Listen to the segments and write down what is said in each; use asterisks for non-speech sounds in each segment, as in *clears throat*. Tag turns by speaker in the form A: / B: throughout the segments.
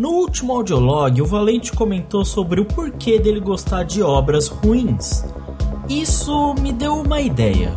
A: No último audiolog, o Valente comentou sobre o porquê dele gostar de obras ruins. Isso me deu uma ideia.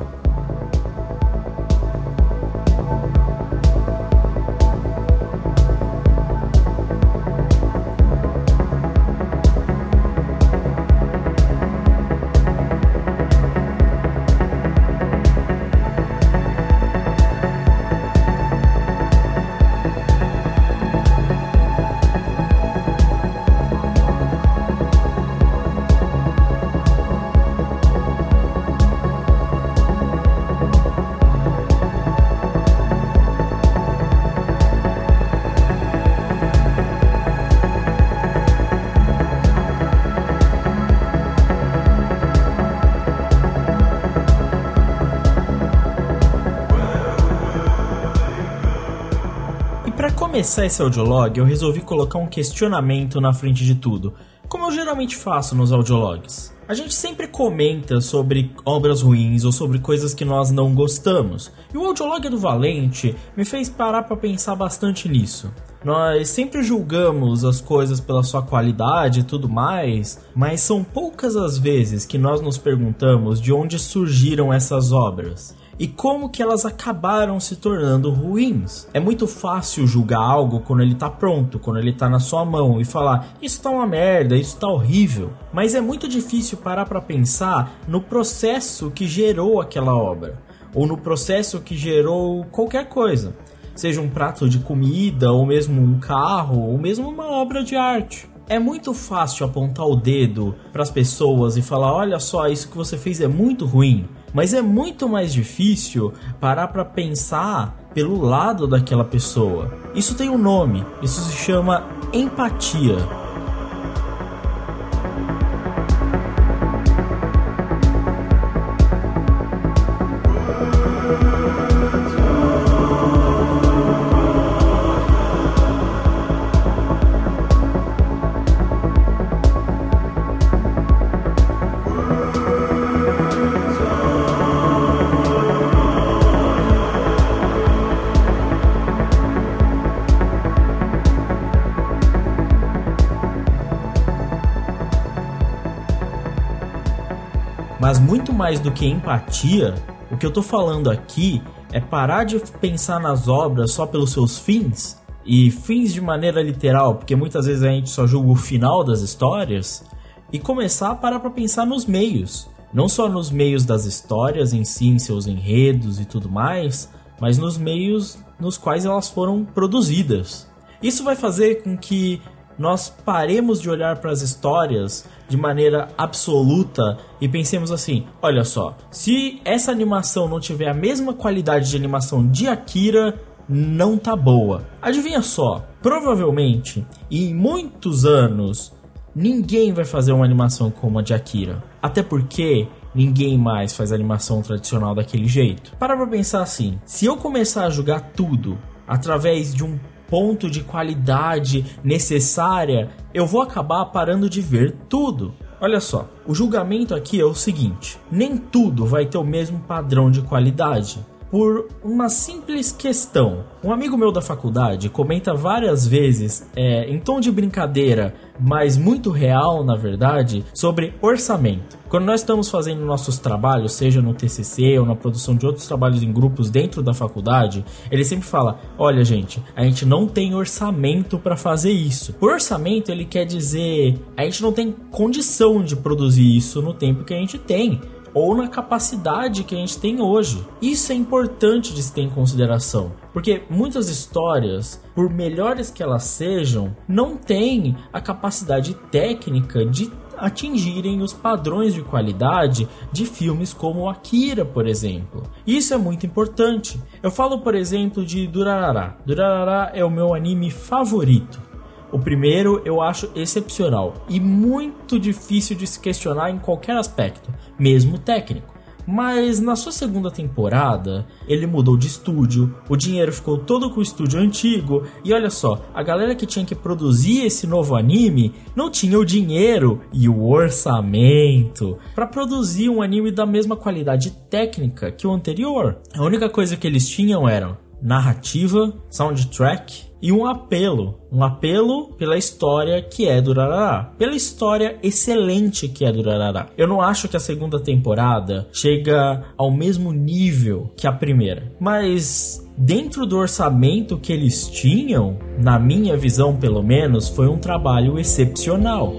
A: Começar esse audiolog, eu resolvi colocar um questionamento na frente de tudo, como eu geralmente faço nos audiologs. A gente sempre comenta sobre obras ruins ou sobre coisas que nós não gostamos. E o audiolog do Valente me fez parar para pensar bastante nisso. Nós sempre julgamos as coisas pela sua qualidade e tudo mais, mas são poucas as vezes que nós nos perguntamos de onde surgiram essas obras e como que elas acabaram se tornando ruins. É muito fácil julgar algo quando ele tá pronto, quando ele tá na sua mão e falar: "Isso tá uma merda, isso tá horrível". Mas é muito difícil parar para pensar no processo que gerou aquela obra ou no processo que gerou qualquer coisa. Seja um prato de comida, ou mesmo um carro, ou mesmo uma obra de arte. É muito fácil apontar o dedo para as pessoas e falar: olha só, isso que você fez é muito ruim. Mas é muito mais difícil parar para pensar pelo lado daquela pessoa. Isso tem um nome, isso se chama empatia. Mas muito mais do que empatia, o que eu tô falando aqui é parar de pensar nas obras só pelos seus fins e fins de maneira literal, porque muitas vezes a gente só julga o final das histórias e começar a parar para pensar nos meios, não só nos meios das histórias em si, em seus enredos e tudo mais, mas nos meios nos quais elas foram produzidas. Isso vai fazer com que nós paremos de olhar para as histórias de maneira absoluta e pensemos assim: olha só, se essa animação não tiver a mesma qualidade de animação de Akira, não tá boa. Adivinha só, provavelmente em muitos anos ninguém vai fazer uma animação como a de Akira. Até porque ninguém mais faz animação tradicional daquele jeito. Para pra pensar assim: se eu começar a jogar tudo através de um ponto de qualidade necessária, eu vou acabar parando de ver tudo. Olha só, o julgamento aqui é o seguinte: nem tudo vai ter o mesmo padrão de qualidade por uma simples questão. Um amigo meu da faculdade comenta várias vezes, é, em tom de brincadeira, mas muito real na verdade, sobre orçamento. Quando nós estamos fazendo nossos trabalhos, seja no TCC ou na produção de outros trabalhos em grupos dentro da faculdade, ele sempre fala: olha, gente, a gente não tem orçamento para fazer isso. Por orçamento, ele quer dizer a gente não tem condição de produzir isso no tempo que a gente tem ou na capacidade que a gente tem hoje. Isso é importante de se ter em consideração, porque muitas histórias, por melhores que elas sejam, não têm a capacidade técnica de atingirem os padrões de qualidade de filmes como Akira, por exemplo. Isso é muito importante. Eu falo, por exemplo, de Durarara. Durarara é o meu anime favorito. O primeiro eu acho excepcional e muito difícil de se questionar em qualquer aspecto, mesmo técnico. Mas na sua segunda temporada, ele mudou de estúdio, o dinheiro ficou todo com o estúdio antigo, e olha só, a galera que tinha que produzir esse novo anime não tinha o dinheiro e o orçamento para produzir um anime da mesma qualidade técnica que o anterior. A única coisa que eles tinham era narrativa, soundtrack e um apelo, um apelo pela história que é Durarará, pela história excelente que é Durarará. Eu não acho que a segunda temporada chega ao mesmo nível que a primeira, mas dentro do orçamento que eles tinham, na minha visão pelo menos, foi um trabalho excepcional.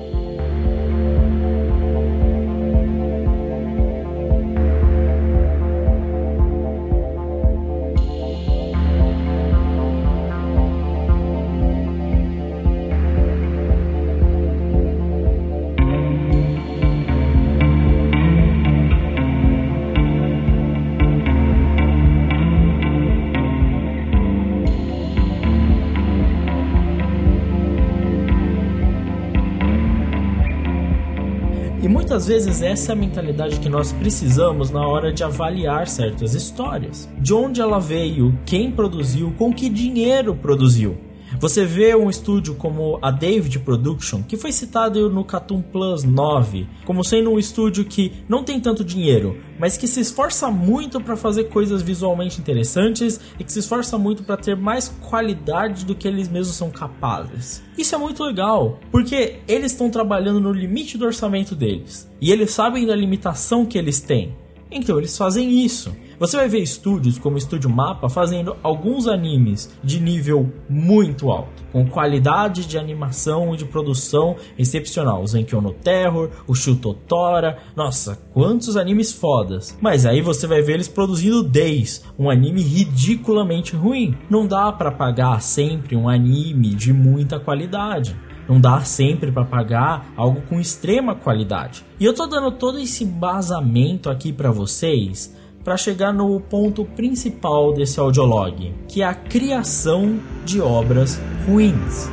A: Muitas vezes essa é a mentalidade que nós precisamos na hora de avaliar certas histórias. De onde ela veio, quem produziu, com que dinheiro produziu. Você vê um estúdio como a David Production, que foi citado no Cartoon Plus 9, como sendo um estúdio que não tem tanto dinheiro, mas que se esforça muito para fazer coisas visualmente interessantes e que se esforça muito para ter mais qualidade do que eles mesmos são capazes. Isso é muito legal, porque eles estão trabalhando no limite do orçamento deles e eles sabem da limitação que eles têm. Então eles fazem isso. Você vai ver estúdios como o Estúdio Mapa fazendo alguns animes de nível muito alto, com qualidade de animação e de produção excepcional. O Zenkyo no Terror, o Shutotora, nossa, quantos animes fodas. Mas aí você vai ver eles produzindo Days, um anime ridiculamente ruim. Não dá para pagar sempre um anime de muita qualidade. Não dá sempre para pagar algo com extrema qualidade. E eu tô dando todo esse embasamento aqui para vocês para chegar no ponto principal desse audiolog, que é a criação de obras ruins.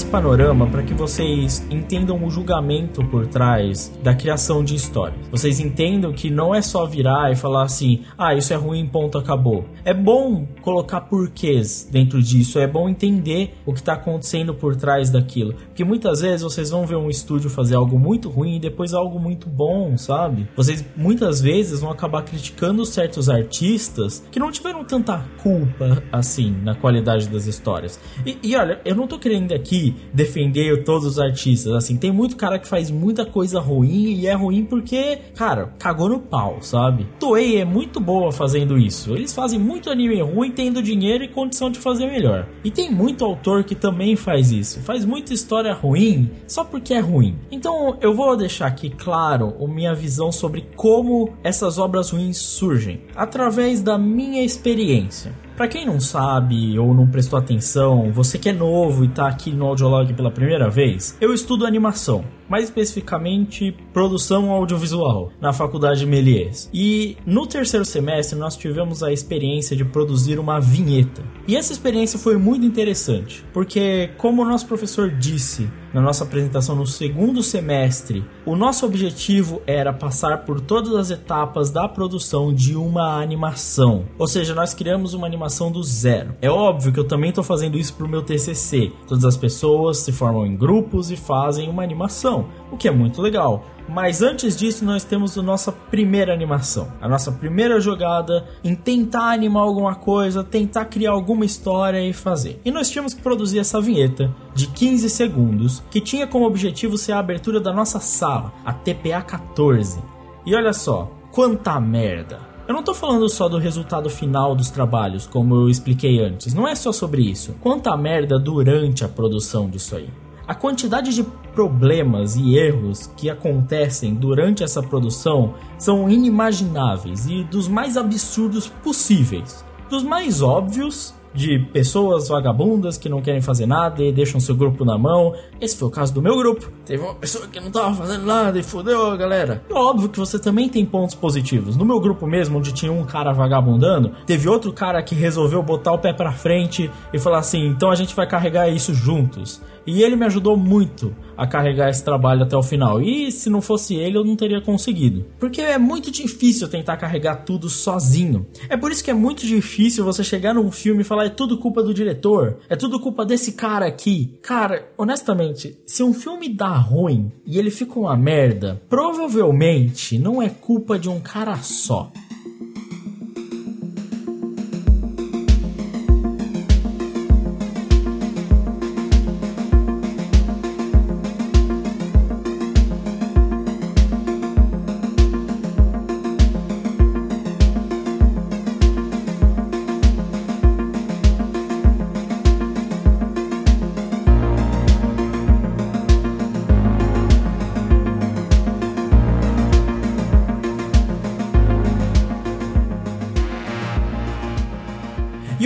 A: Esse panorama para que vocês entendam o julgamento por trás da criação de histórias. Vocês entendam que não é só virar e falar assim: ah, isso é ruim, ponto, acabou. É bom colocar porquês dentro disso, é bom entender o que está acontecendo por trás daquilo. Porque muitas vezes vocês vão ver um estúdio fazer algo muito ruim e depois algo muito bom, sabe? Vocês muitas vezes vão acabar criticando certos artistas que não tiveram tanta culpa assim na qualidade das histórias. E, e olha, eu não tô querendo aqui defender todos os artistas. Assim, tem muito cara que faz muita coisa ruim e é ruim porque, cara, cagou no pau, sabe? Toei é muito boa fazendo isso. Eles fazem muito anime ruim tendo dinheiro e condição de fazer melhor. E tem muito autor que também faz isso. Faz muita história ruim só porque é ruim. Então eu vou deixar aqui claro a minha visão sobre como essas obras ruins surgem através da minha experiência. Para quem não sabe ou não prestou atenção, você que é novo e tá aqui no Audiolog pela primeira vez, eu estudo animação mais especificamente produção audiovisual, na Faculdade Melies. E no terceiro semestre nós tivemos a experiência de produzir uma vinheta. E essa experiência foi muito interessante, porque como o nosso professor disse na nossa apresentação no segundo semestre, o nosso objetivo era passar por todas as etapas da produção de uma animação. Ou seja, nós criamos uma animação do zero. É óbvio que eu também estou fazendo isso para o meu TCC. Todas as pessoas se formam em grupos e fazem uma animação animação, o que é muito legal. Mas antes disso, nós temos a nossa primeira animação, a nossa primeira jogada em tentar animar alguma coisa, tentar criar alguma história e fazer. E nós tínhamos que produzir essa vinheta de 15 segundos, que tinha como objetivo ser a abertura da nossa sala, a TPA 14. E olha só, quanta merda! Eu não tô falando só do resultado final dos trabalhos, como eu expliquei antes. Não é só sobre isso. Quanta merda durante a produção disso aí. A quantidade de problemas e erros que acontecem durante essa produção são inimagináveis e dos mais absurdos possíveis. Dos mais óbvios de pessoas vagabundas que não querem fazer nada e deixam seu grupo na mão. Esse foi o caso do meu grupo. Teve uma pessoa que não tava fazendo nada e fodeu a galera. E óbvio que você também tem pontos positivos. No meu grupo mesmo, onde tinha um cara vagabundando, teve outro cara que resolveu botar o pé pra frente e falar assim: então a gente vai carregar isso juntos. E ele me ajudou muito a carregar esse trabalho até o final. E se não fosse ele, eu não teria conseguido. Porque é muito difícil tentar carregar tudo sozinho. É por isso que é muito difícil você chegar num filme e falar é tudo culpa do diretor, é tudo culpa desse cara aqui. Cara, honestamente, se um filme dá ruim e ele fica uma merda, provavelmente não é culpa de um cara só.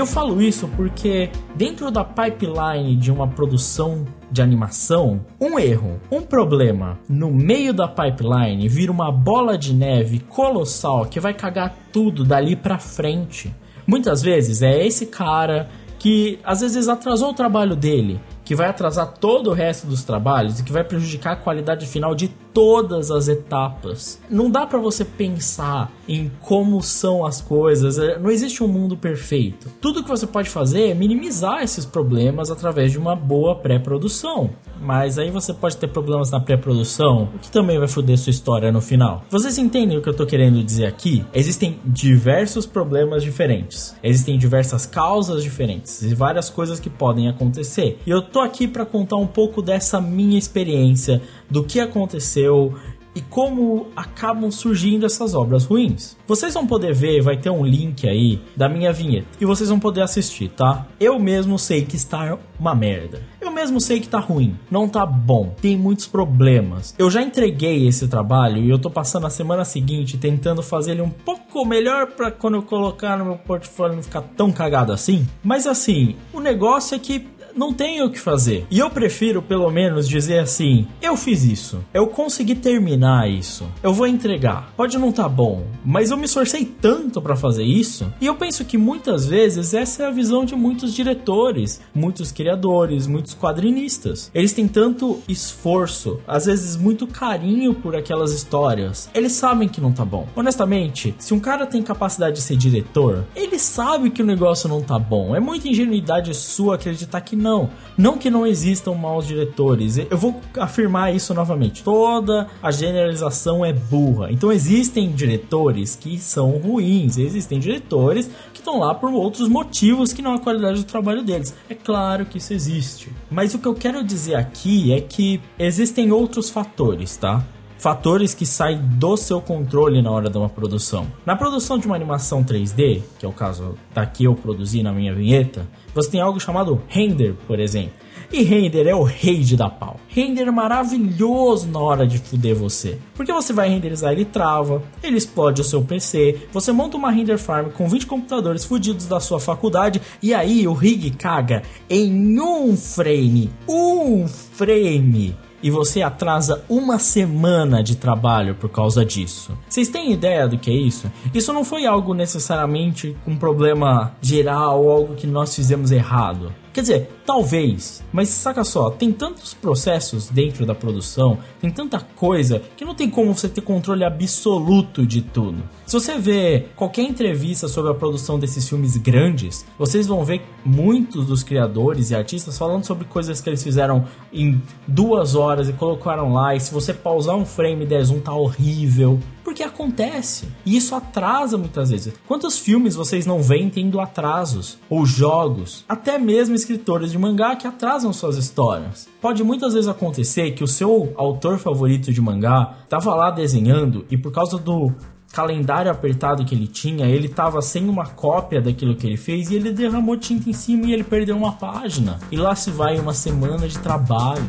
A: Falo isso porque dentro da pipeline de uma produção de animação, um erro, um problema no meio da pipeline vira uma bola de neve colossal que vai cagar tudo dali pra frente. Muitas vezes é esse cara que às vezes atrasou o trabalho dele, que vai atrasar todo o resto dos trabalhos e que vai prejudicar a qualidade final de todas as etapas. Não dá para você pensar em como são as coisas, é, não existe um mundo perfeito. Tudo que você pode fazer é minimizar esses problemas através de uma boa pré-produção. Mas aí você pode ter problemas na pré-produção, o que também vai foder sua história no final. Vocês entendem o que eu tô querendo dizer aqui? Existem diversos problemas diferentes. Existem diversas causas diferentes e várias coisas que podem acontecer. E eu tô aqui para contar um pouco dessa minha experiência, do que aconteceu e como acabam surgindo essas obras ruins. Vocês vão poder ver, vai ter um link aí da minha vinheta e vocês vão poder assistir, tá? Eu mesmo sei que está uma merda. Eu mesmo sei que tá ruim, não tá bom, tem muitos problemas. Eu já entreguei esse trabalho e eu tô passando a semana seguinte tentando fazer ele um pouco melhor para quando eu colocar no meu portfólio não ficar tão cagado assim. Mas assim, o negócio é que não tenho o que fazer. E eu prefiro, pelo menos, dizer assim: eu fiz isso, eu consegui terminar isso, eu vou entregar. Pode não tá bom, mas eu me esforcei tanto para fazer isso. E eu penso que muitas vezes essa é a visão de muitos diretores, muitos criadores, muitos quadrinistas. Eles têm tanto esforço, às vezes muito carinho por aquelas histórias. Eles sabem que não tá bom. Honestamente, se um cara tem capacidade de ser diretor, ele sabe que o negócio não tá bom. É muita ingenuidade sua acreditar que não. Não que não existam maus diretores. Eu vou afirmar isso novamente. Toda a generalização é burra. Então existem diretores que são ruins. Existem diretores que estão lá por outros motivos que não a qualidade do trabalho deles. É claro que isso existe. Mas o que eu quero dizer aqui é que existem outros fatores, tá? fatores que saem do seu controle na hora de uma produção. Na produção de uma animação 3D, que é o caso daqui eu produzi na minha vinheta, você tem algo chamado render, por exemplo. E render é o rei de dar pau. Render é maravilhoso na hora de fuder você. Porque você vai renderizar, ele trava, ele explode o seu PC, você monta uma render farm com 20 computadores fudidos da sua faculdade e aí o rig caga em um frame. Um frame e você atrasa uma semana de trabalho por causa disso. Vocês têm ideia do que é isso? Isso não foi algo necessariamente um problema geral ou algo que nós fizemos errado. Quer dizer, talvez, mas saca só, tem tantos processos dentro da produção, tem tanta coisa que não tem como você ter controle absoluto de tudo. Se você vê qualquer entrevista sobre a produção desses filmes grandes, vocês vão ver muitos dos criadores e artistas falando sobre coisas que eles fizeram em duas horas e colocaram lá. E se você pausar um frame e der zoom, tá horrível. Porque acontece. E isso atrasa muitas vezes. Quantos filmes vocês não veem tendo atrasos? Ou jogos? Até mesmo escritores de mangá que atrasam suas histórias. Pode muitas vezes acontecer que o seu autor favorito de mangá tava lá desenhando e por causa do calendário apertado que ele tinha, ele tava sem uma cópia daquilo que ele fez e ele derramou tinta em cima e ele perdeu uma página. E lá se vai uma semana de trabalho.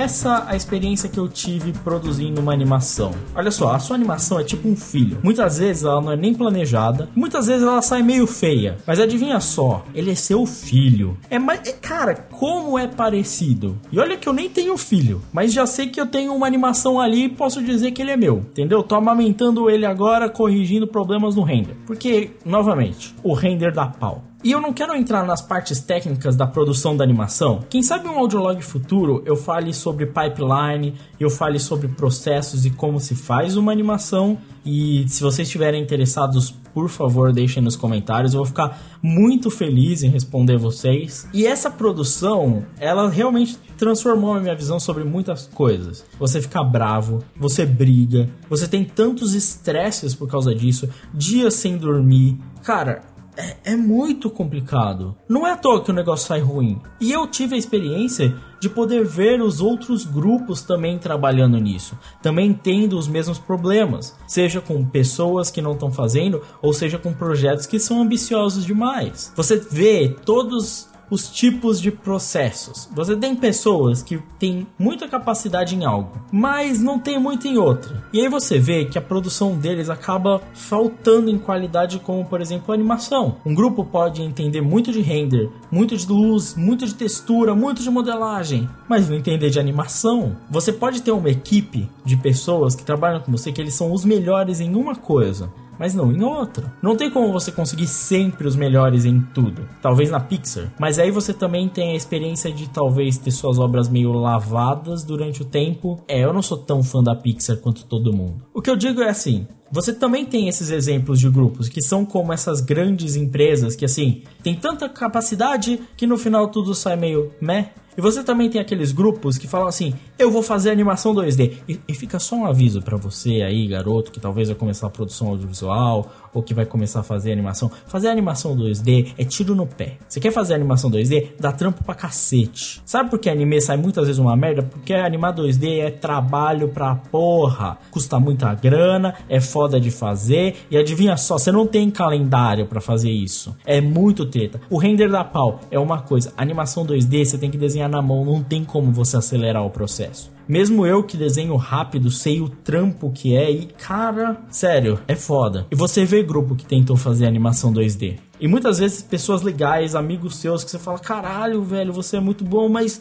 A: Essa a experiência que eu tive produzindo uma animação. Olha só, a sua animação é tipo um filho. Muitas vezes ela não é nem planejada, muitas vezes ela sai meio feia. Mas adivinha só, ele é seu filho. É. É, cara, como é parecido. E olha que eu nem tenho filho, mas já sei que eu tenho uma animação ali e posso dizer que ele é meu, entendeu? Tô amamentando ele agora, corrigindo problemas no render. Porque, novamente, o render dá pau. E eu não quero entrar nas partes técnicas da produção da animação. Quem sabe um audiolog futuro eu fale sobre pipeline, eu fale sobre processos e como se faz uma animação. E se vocês estiverem interessados, por favor, deixem nos comentários. Eu vou ficar muito feliz em responder vocês. E essa produção, ela realmente transformou a minha visão sobre muitas coisas. Você fica bravo, você briga, você tem tantos estresses por causa disso, dias sem dormir. Cara, é, é, muito complicado. Não é à toa que o negócio sai ruim. E eu tive a experiência de poder ver os outros grupos também trabalhando nisso, também tendo os mesmos problemas, seja com pessoas que não estão fazendo, ou seja com projetos que são ambiciosos demais. Você vê todos os tipos de processos. Você tem pessoas que têm muita capacidade em algo, mas não tem muito em outra. E aí você vê que a produção deles acaba faltando em qualidade, como por exemplo animação. Um grupo pode entender muito de render, muito de luz, muito de textura, muito de modelagem, mas não entender de animação. Você pode ter uma equipe de pessoas que trabalham com você que eles são os melhores em uma coisa, mas não em outra. Não tem como você conseguir sempre os melhores em tudo. Talvez na Pixar. Mas aí você também tem a experiência de talvez ter suas obras meio lavadas durante o tempo. É, eu não sou tão fã da Pixar quanto todo mundo. O que eu digo é assim, você também tem esses exemplos de grupos que são como essas grandes empresas que assim, tem tanta capacidade que no final tudo sai meio meh. E você também tem aqueles grupos que falam assim: eu vou fazer animação 2D. E, e fica só um aviso para você aí, garoto, que talvez vai começar a produção audiovisual ou que vai começar a fazer animação. Fazer animação 2D é tiro no pé. Você quer fazer animação 2D? Dá trampo pra cacete. Sabe por que anime sai muitas vezes uma merda? Porque animar 2D é trabalho pra porra. Custa muita grana, é foda de fazer. E adivinha só, você não tem calendário para fazer isso. É muito treta. O render da pau é uma coisa. Animação 2D você tem que desenhar na mão, não tem como você acelerar o processo. Mesmo eu que desenho rápido, sei o trampo que é e, cara, sério, é foda. E você vê grupo que tentou fazer animação 2D. E muitas vezes pessoas legais, amigos seus, que você fala, caralho, velho, você é muito bom, mas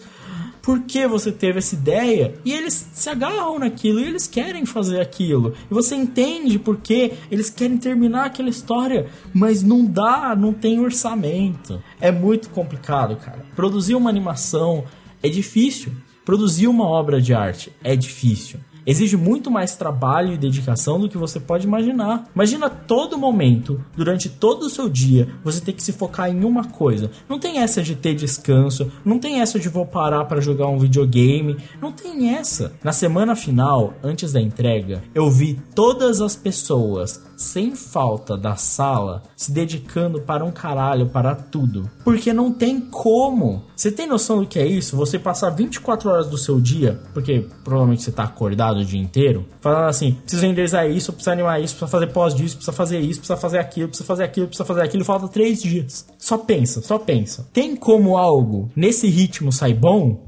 A: por que você teve essa ideia? E eles se agarram naquilo e eles querem fazer aquilo. E você entende porque eles querem terminar aquela história, mas não dá, não tem orçamento. É muito complicado, cara. Produzir uma animação é difícil. Produzir uma obra de arte é difícil. Exige muito mais trabalho e dedicação do que você pode imaginar. Imagina todo momento, durante todo o seu dia, você ter que se focar em uma coisa. Não tem essa de ter descanso, não tem essa de vou parar para jogar um videogame, não tem essa. Na semana final, antes da entrega, eu vi todas as pessoas sem falta da sala se dedicando para um caralho, para tudo. Porque não tem como. Você tem noção do que é isso? Você passar 24 horas do seu dia, porque provavelmente você tá acordado o dia inteiro, falando assim: preciso renderizar isso, preciso animar isso, precisa fazer pós disso, precisa fazer isso, precisa fazer aquilo, precisa fazer aquilo, precisa fazer aquilo, falta 3 dias. Só pensa, só pensa. Tem como algo nesse ritmo sair bom?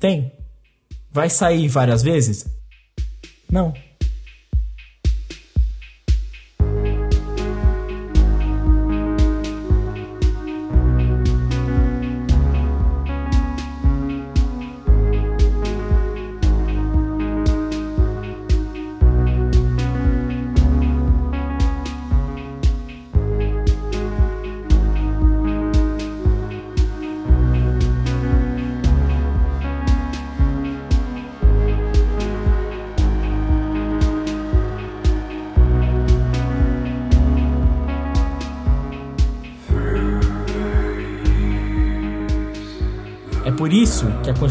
A: Tem. Vai sair várias vezes? Não.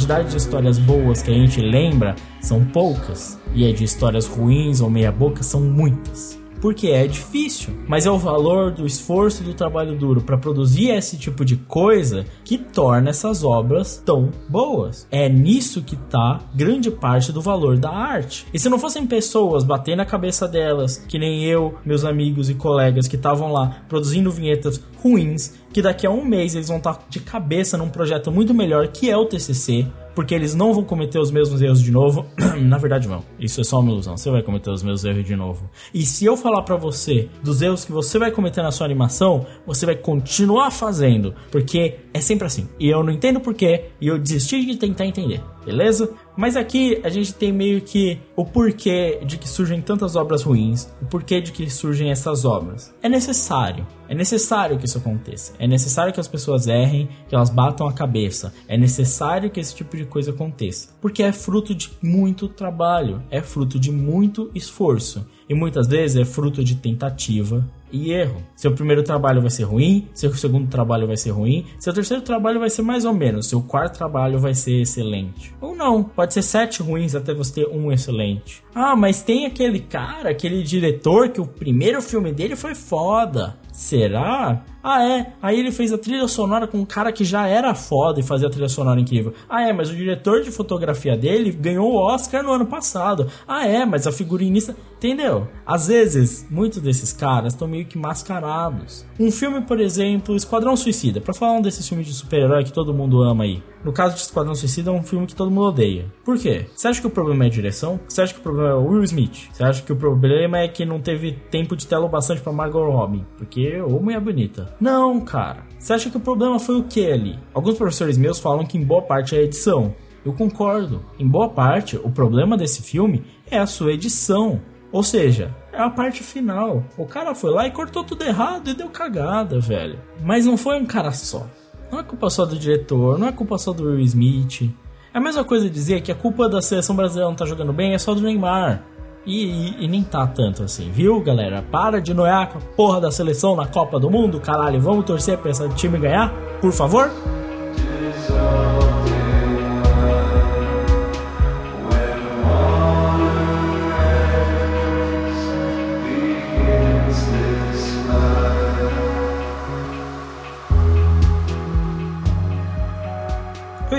A: Quantidade de histórias boas que a gente lembra são poucas, e a de histórias ruins ou meia-boca são muitas porque é difícil. Mas é o valor do esforço e do trabalho duro para produzir esse tipo de coisa que torna essas obras tão boas. É nisso que tá grande parte do valor da arte. E se não fossem pessoas batendo na cabeça delas, que nem eu, meus amigos e colegas que estavam lá produzindo vinhetas ruins, que daqui a um mês eles vão estar tá de cabeça num projeto muito melhor que é o TCC, porque eles não vão cometer os mesmos erros de novo. *clears throat* Na verdade, não. Isso é só uma ilusão. Você vai cometer os mesmos erros de novo. E se eu falar para você dos erros que você vai cometer na sua animação, você vai continuar fazendo, porque é sempre assim. E eu não entendo porquê, e eu desisti de tentar entender, beleza? Mas aqui a gente tem meio que o porquê de que surgem tantas obras ruins, o porquê de que surgem essas obras. É necessário. É necessário que isso aconteça. É necessário que as pessoas errem, que elas batam a cabeça. É necessário que esse tipo de coisa aconteça. Porque é fruto de muito trabalho, é fruto de muito esforço. E muitas vezes é fruto de tentativa, e erro. Seu primeiro trabalho vai ser ruim, seu segundo trabalho vai ser ruim, seu terceiro trabalho vai ser mais ou menos, seu quarto trabalho vai ser excelente. Ou não, pode ser sete ruins até você ter um excelente. Ah, mas tem aquele cara, aquele diretor que o primeiro filme dele foi foda. Será? Ah, é. Aí ele fez a trilha sonora com um cara que já era foda e fazia a trilha sonora incrível. Ah, é, mas o diretor de fotografia dele ganhou o Oscar no ano passado. Ah, é, mas a figurinista. Entendeu? Às vezes, muitos desses caras estão meio que mascarados. Um filme, por exemplo, Esquadrão Suicida, para falar um desses filmes de super-herói que todo mundo ama aí. No caso de Esquadrão Suicida, é um filme que todo mundo odeia. Por quê? Você acha que o problema é a direção? Você acha que o problema é o Will Smith? Você acha que o problema é que não teve tempo de tela bastante para Margot Robbie? Porque, ô mulher bonita. Não, cara. Você acha que o problema foi o que ali? Alguns professores meus falam que em boa parte é a edição. Eu concordo. Em boa parte, o problema desse filme é a sua edição. Ou seja, é a parte final. O cara foi lá e cortou tudo errado e deu cagada, velho. Mas não foi um cara só. Não é culpa só do diretor, não é culpa só do Will Smith. É a mesma coisa dizer que a culpa da seleção brasileira não tá jogando bem é só do Neymar. E, e, e, nem tá tanto assim, viu, galera? Para de noiar com a porra da seleção na Copa do Mundo, caralho. Vamos torcer pra esse time ganhar, por favor?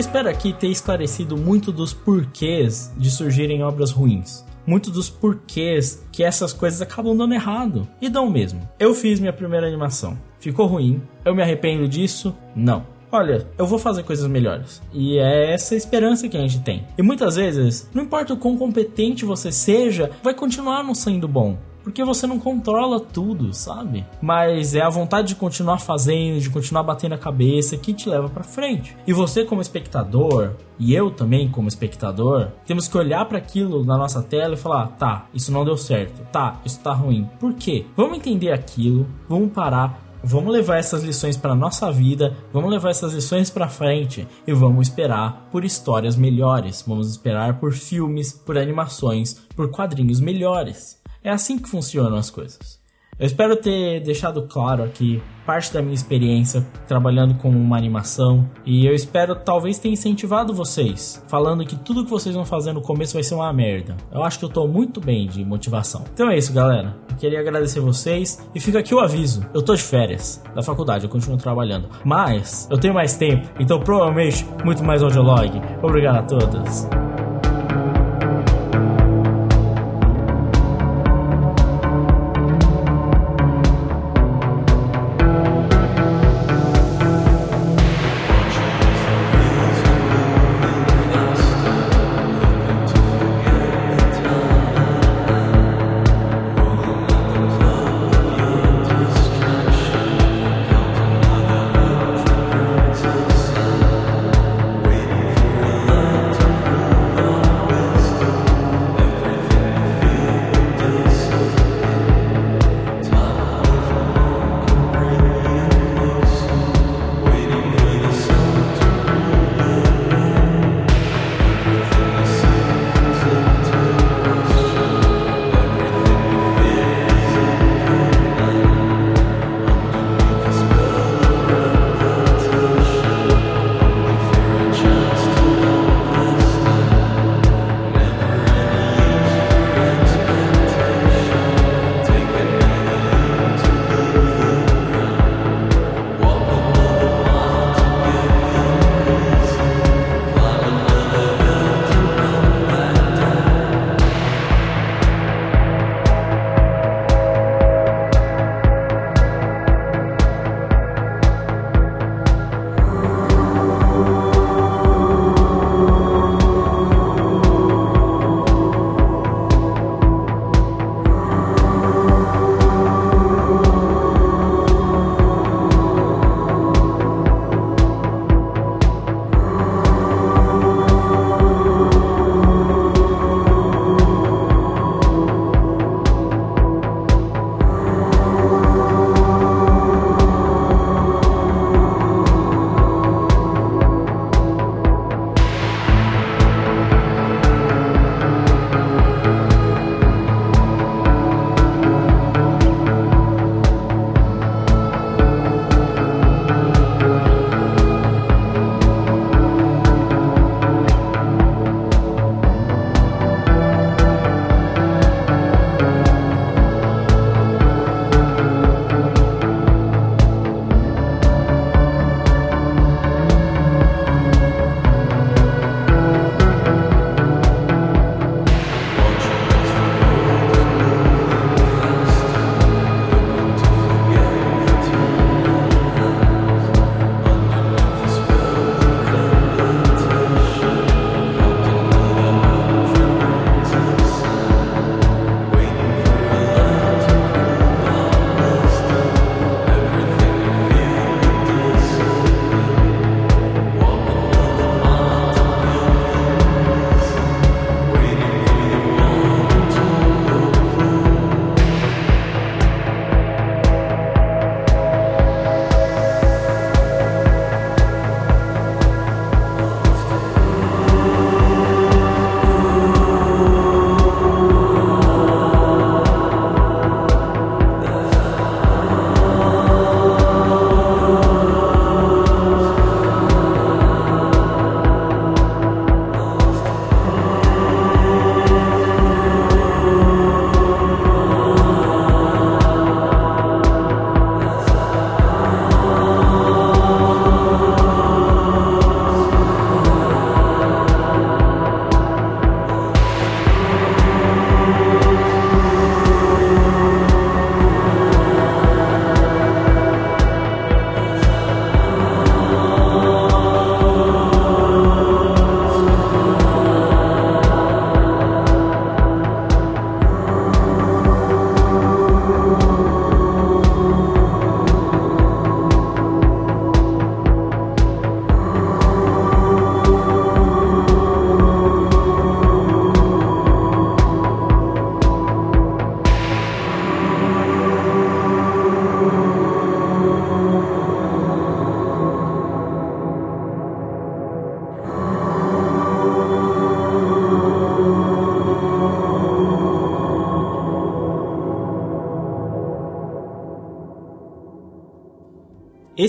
A: espero aqui ter esclarecido muito dos porquês de surgirem obras ruins. Muito dos porquês que essas coisas acabam dando errado. E dão mesmo. Eu fiz minha primeira animação. Ficou ruim. Eu me arrependo disso? Não. Olha, eu vou fazer coisas melhores. E é essa esperança que a gente tem. E muitas vezes, não importa o quão competente você seja, vai continuar não sendo bom porque você não controla tudo, sabe? Mas é a vontade de continuar fazendo, de continuar batendo a cabeça que te leva para frente. E você como espectador, e eu também como espectador, temos que olhar para aquilo na nossa tela e falar: "Tá, isso não deu certo. Tá, isso tá ruim. Por quê? Vamos entender aquilo, vamos parar, Vamos levar essas lições para nossa vida, vamos levar essas lições para frente e vamos esperar por histórias melhores, vamos esperar por filmes, por animações, por quadrinhos melhores. É assim que funcionam as coisas. Eu espero ter deixado claro aqui parte da minha experiência trabalhando com uma animação e eu espero talvez ter incentivado vocês, falando que tudo que vocês vão fazer no começo vai ser uma merda. Eu acho que eu tô muito bem de motivação. Então é isso, galera. Eu queria agradecer vocês e fica aqui o aviso. Eu tô de férias da faculdade, eu continuo trabalhando, mas eu tenho mais tempo, então provavelmente muito mais audiolog. Obrigado a todos.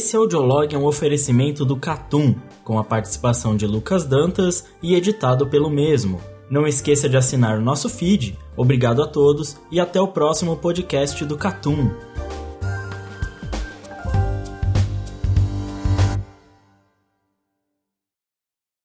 A: Esse audiolog é um oferecimento do Catum, com a participação de Lucas Dantas e editado pelo mesmo. Não esqueça de assinar o nosso feed. Obrigado a todos e até o próximo podcast do Catum.